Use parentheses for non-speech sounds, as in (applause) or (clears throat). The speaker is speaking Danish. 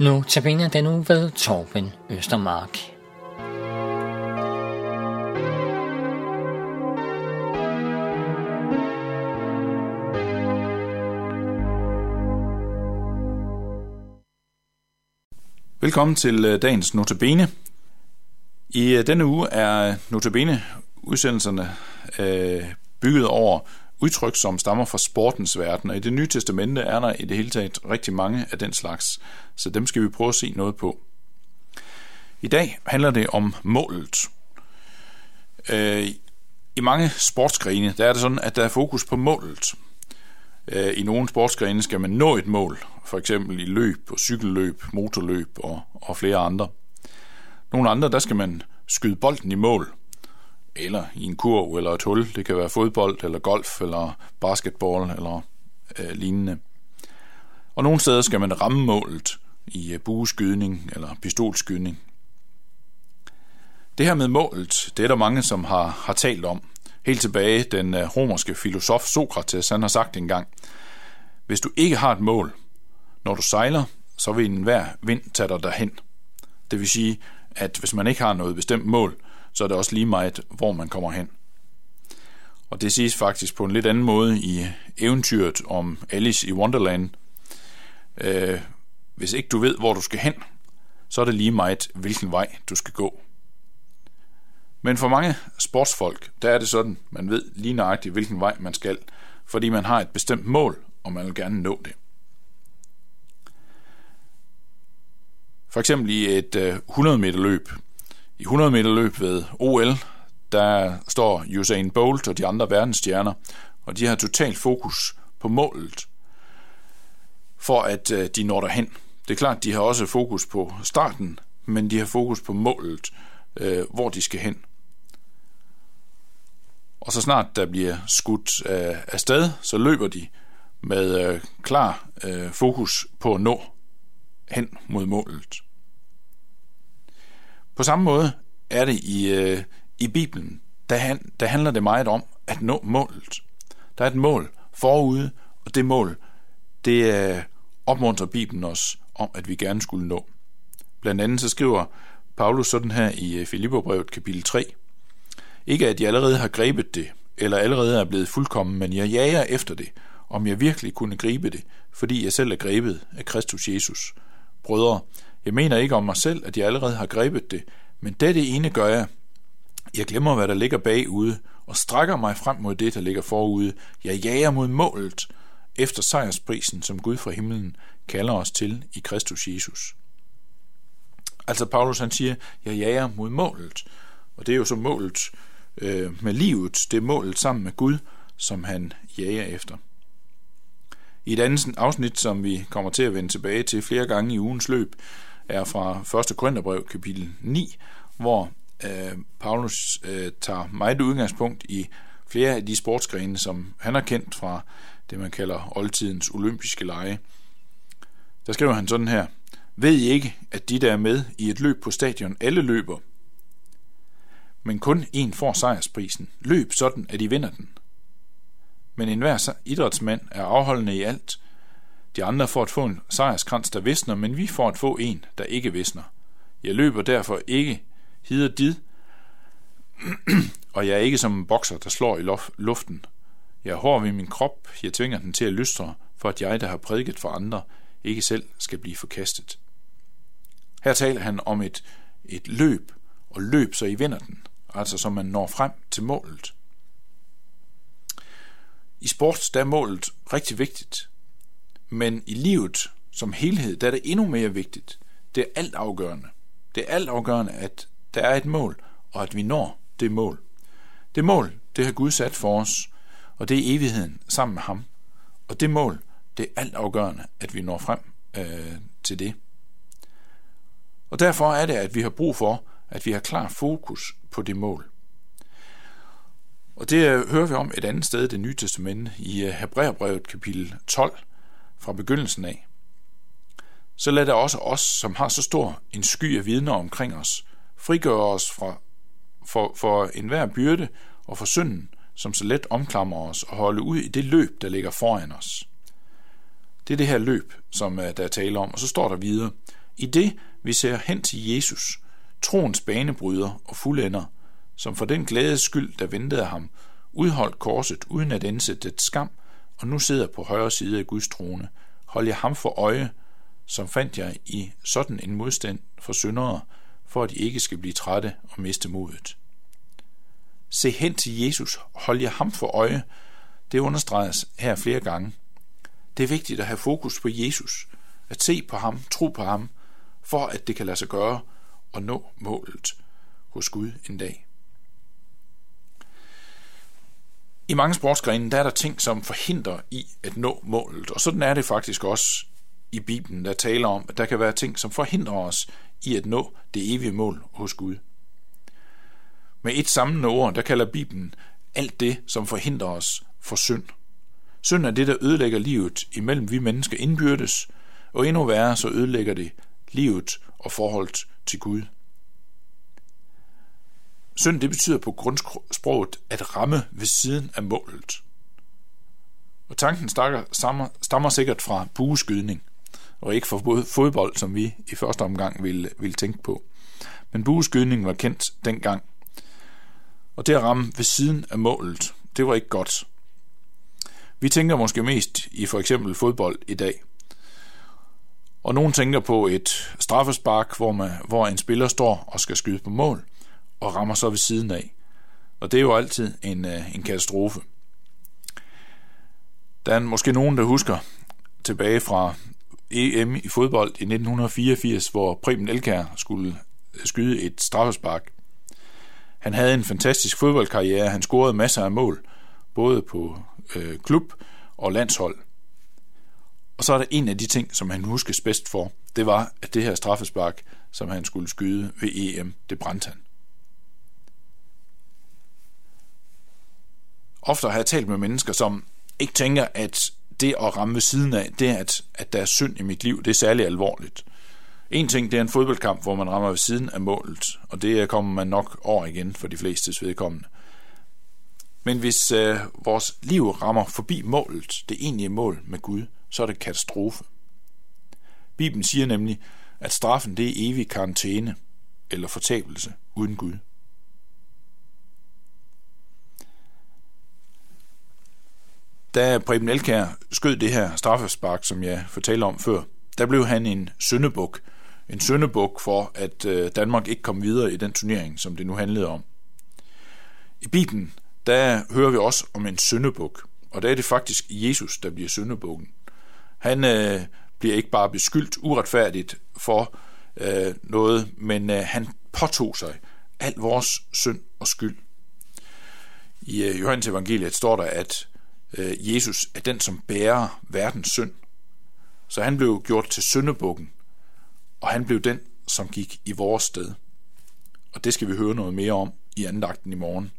Nu tabiner den nu ved Torben Østermark. Velkommen til øh, dagens Notabene. I øh, denne uge er Notabene udsendelserne øh, bygget over udtryk, som stammer fra sportens verden, og i det nye testamente er der i det hele taget rigtig mange af den slags, så dem skal vi prøve at se noget på. I dag handler det om målet. Øh, I mange sportsgrene, der er det sådan, at der er fokus på målet. Øh, I nogle sportsgrene skal man nå et mål, for eksempel i løb og cykelløb, motorløb og, og flere andre. Nogle andre, der skal man skyde bolden i mål, eller i en kurv eller et hul. Det kan være fodbold eller golf eller basketball eller øh, lignende. Og nogle steder skal man ramme målet i øh, bueskydning eller pistolskydning. Det her med målet, det er der mange, som har, har talt om. Helt tilbage, den øh, romerske filosof Sokrates, han har sagt engang, hvis du ikke har et mål, når du sejler, så vil enhver vind tage dig derhen. Det vil sige, at hvis man ikke har noget bestemt mål, så er det også lige meget, hvor man kommer hen. Og det siges faktisk på en lidt anden måde i eventyret om Alice i Wonderland. Øh, hvis ikke du ved, hvor du skal hen, så er det lige meget, hvilken vej du skal gå. Men for mange sportsfolk, der er det sådan, man ved lige nøjagtigt, hvilken vej man skal, fordi man har et bestemt mål, og man vil gerne nå det. For eksempel i et øh, 100 meter løb, i 100 meter løb ved OL, der står Usain Bolt og de andre verdensstjerner, og de har totalt fokus på målet, for at øh, de når derhen. Det er klart, de har også fokus på starten, men de har fokus på målet, øh, hvor de skal hen. Og så snart der bliver skudt øh, af sted, så løber de med øh, klar fokus på at nå hen mod målet. På samme måde er det i, øh, i Bibelen. Der, han, der handler det meget om at nå målet. Der er et mål forude, og det mål, det øh, opmuntrer Bibelen os om, at vi gerne skulle nå. Blandt andet så skriver Paulus sådan her i øh, Filipperbrevet kapitel 3. Ikke at jeg allerede har grebet det, eller allerede er blevet fuldkommen, men jeg jager efter det, om jeg virkelig kunne gribe det, fordi jeg selv er grebet af Kristus Jesus. Brødre, jeg mener ikke om mig selv, at jeg allerede har grebet det, men dette ene gør jeg. Jeg glemmer, hvad der ligger bagude, og strækker mig frem mod det, der ligger forude. Jeg jager mod målet, efter sejrsprisen, som Gud fra himlen kalder os til i Kristus Jesus. Altså Paulus han siger, jeg jager mod målet, og det er jo så målet øh, med livet, det er målet sammen med Gud, som han jager efter. I et andet afsnit, som vi kommer til at vende tilbage til flere gange i ugens løb, er fra 1. Korintherbrev kapitel 9, hvor øh, Paulus øh, tager meget udgangspunkt i flere af de sportsgrene, som han har kendt fra det, man kalder oldtidens olympiske lege. Der skriver han sådan her, Ved I ikke, at de, der er med i et løb på stadion, alle løber, men kun en får sejrsprisen. Løb sådan, at I vinder den. Men enhver idrætsmand er afholdende i alt, de andre får at få en sejrskrans, der visner, men vi får at få en, der ikke visner. Jeg løber derfor ikke hider did, (clears throat) og jeg er ikke som en bokser, der slår i luften. Jeg er hård ved min krop, jeg tvinger den til at lystre, for at jeg, der har prædiket for andre, ikke selv skal blive forkastet. Her taler han om et, et løb, og løb så I vinder den, altså så man når frem til målet. I sport der er målet rigtig vigtigt, men i livet som helhed, der er det endnu mere vigtigt. Det er alt afgørende. Det er alt afgørende, at der er et mål, og at vi når det mål. Det mål, det har Gud sat for os, og det er evigheden sammen med ham. Og det mål, det er alt afgørende, at vi når frem øh, til det. Og derfor er det, at vi har brug for, at vi har klar fokus på det mål. Og det øh, hører vi om et andet sted i det nye testamente, i øh, Hebræerbrevet kapitel 12, fra begyndelsen af. Så lad det også os, som har så stor en sky af vidner omkring os, frigøre os fra, for, for enhver byrde og for synden, som så let omklamrer os og holde ud i det løb, der ligger foran os. Det er det her løb, som øh, der er tale om. Og så står der videre, I det vi ser hen til Jesus, troens banebryder og fuldender, som for den glædes skyld, der ventede ham, udholdt korset uden at indsætte et skam, og nu sidder på højre side af Guds trone. Hold jeg ham for øje, som fandt jeg i sådan en modstand for syndere, for at de ikke skal blive trætte og miste modet. Se hen til Jesus, hold jer ham for øje. Det understreges her flere gange. Det er vigtigt at have fokus på Jesus, at se på ham, tro på ham, for at det kan lade sig gøre og nå målet hos Gud en dag. I mange sportsgrene der er der ting, som forhindrer i at nå målet, og sådan er det faktisk også i Bibelen, der taler om, at der kan være ting, som forhindrer os i at nå det evige mål hos Gud. Med et samlende ord, der kalder Bibelen alt det, som forhindrer os for synd. Synd er det, der ødelægger livet imellem vi mennesker indbyrdes, og endnu værre så ødelægger det livet og forholdet til Gud. Synd det betyder på grundsproget at ramme ved siden af målet. Og tanken stakker, stammer, stammer sikkert fra bueskydning, og ikke fra fodbold, som vi i første omgang ville, ville tænke på. Men bueskydning var kendt dengang. Og det at ramme ved siden af målet, det var ikke godt. Vi tænker måske mest i for eksempel fodbold i dag. Og nogen tænker på et straffespark, hvor, man, hvor en spiller står og skal skyde på mål og rammer så ved siden af. Og det er jo altid en, øh, en katastrofe. Der er måske nogen, der husker tilbage fra EM i fodbold i 1984, hvor Preben Elkær skulle øh, skyde et straffespark. Han havde en fantastisk fodboldkarriere. Han scorede masser af mål, både på øh, klub og landshold. Og så er der en af de ting, som han huskes bedst for, det var, at det her straffespark, som han skulle skyde ved EM, det brændte han. Ofte har jeg talt med mennesker, som ikke tænker, at det at ramme ved siden af, det at, at der er synd i mit liv, det er særlig alvorligt. En ting, det er en fodboldkamp, hvor man rammer ved siden af målet, og det kommer man nok over igen for de fleste vedkommende. Men hvis øh, vores liv rammer forbi målet, det egentlige mål med Gud, så er det katastrofe. Bibelen siger nemlig, at straffen det er evig karantæne eller fortabelse uden Gud. Da Preben Elkær skød det her straffespark, som jeg fortalte om før, der blev han en søndebuk. En søndebuk for, at øh, Danmark ikke kom videre i den turnering, som det nu handlede om. I Bibelen, der hører vi også om en søndebuk, og der er det faktisk Jesus, der bliver søndebukken. Han øh, bliver ikke bare beskyldt uretfærdigt for øh, noget, men øh, han påtog sig al vores synd og skyld. I øh, Johannes evangeliet står der, at øh, Jesus er den, som bærer verdens synd. Så han blev gjort til syndebukken, og han blev den, som gik i vores sted. Og det skal vi høre noget mere om i andagten i morgen.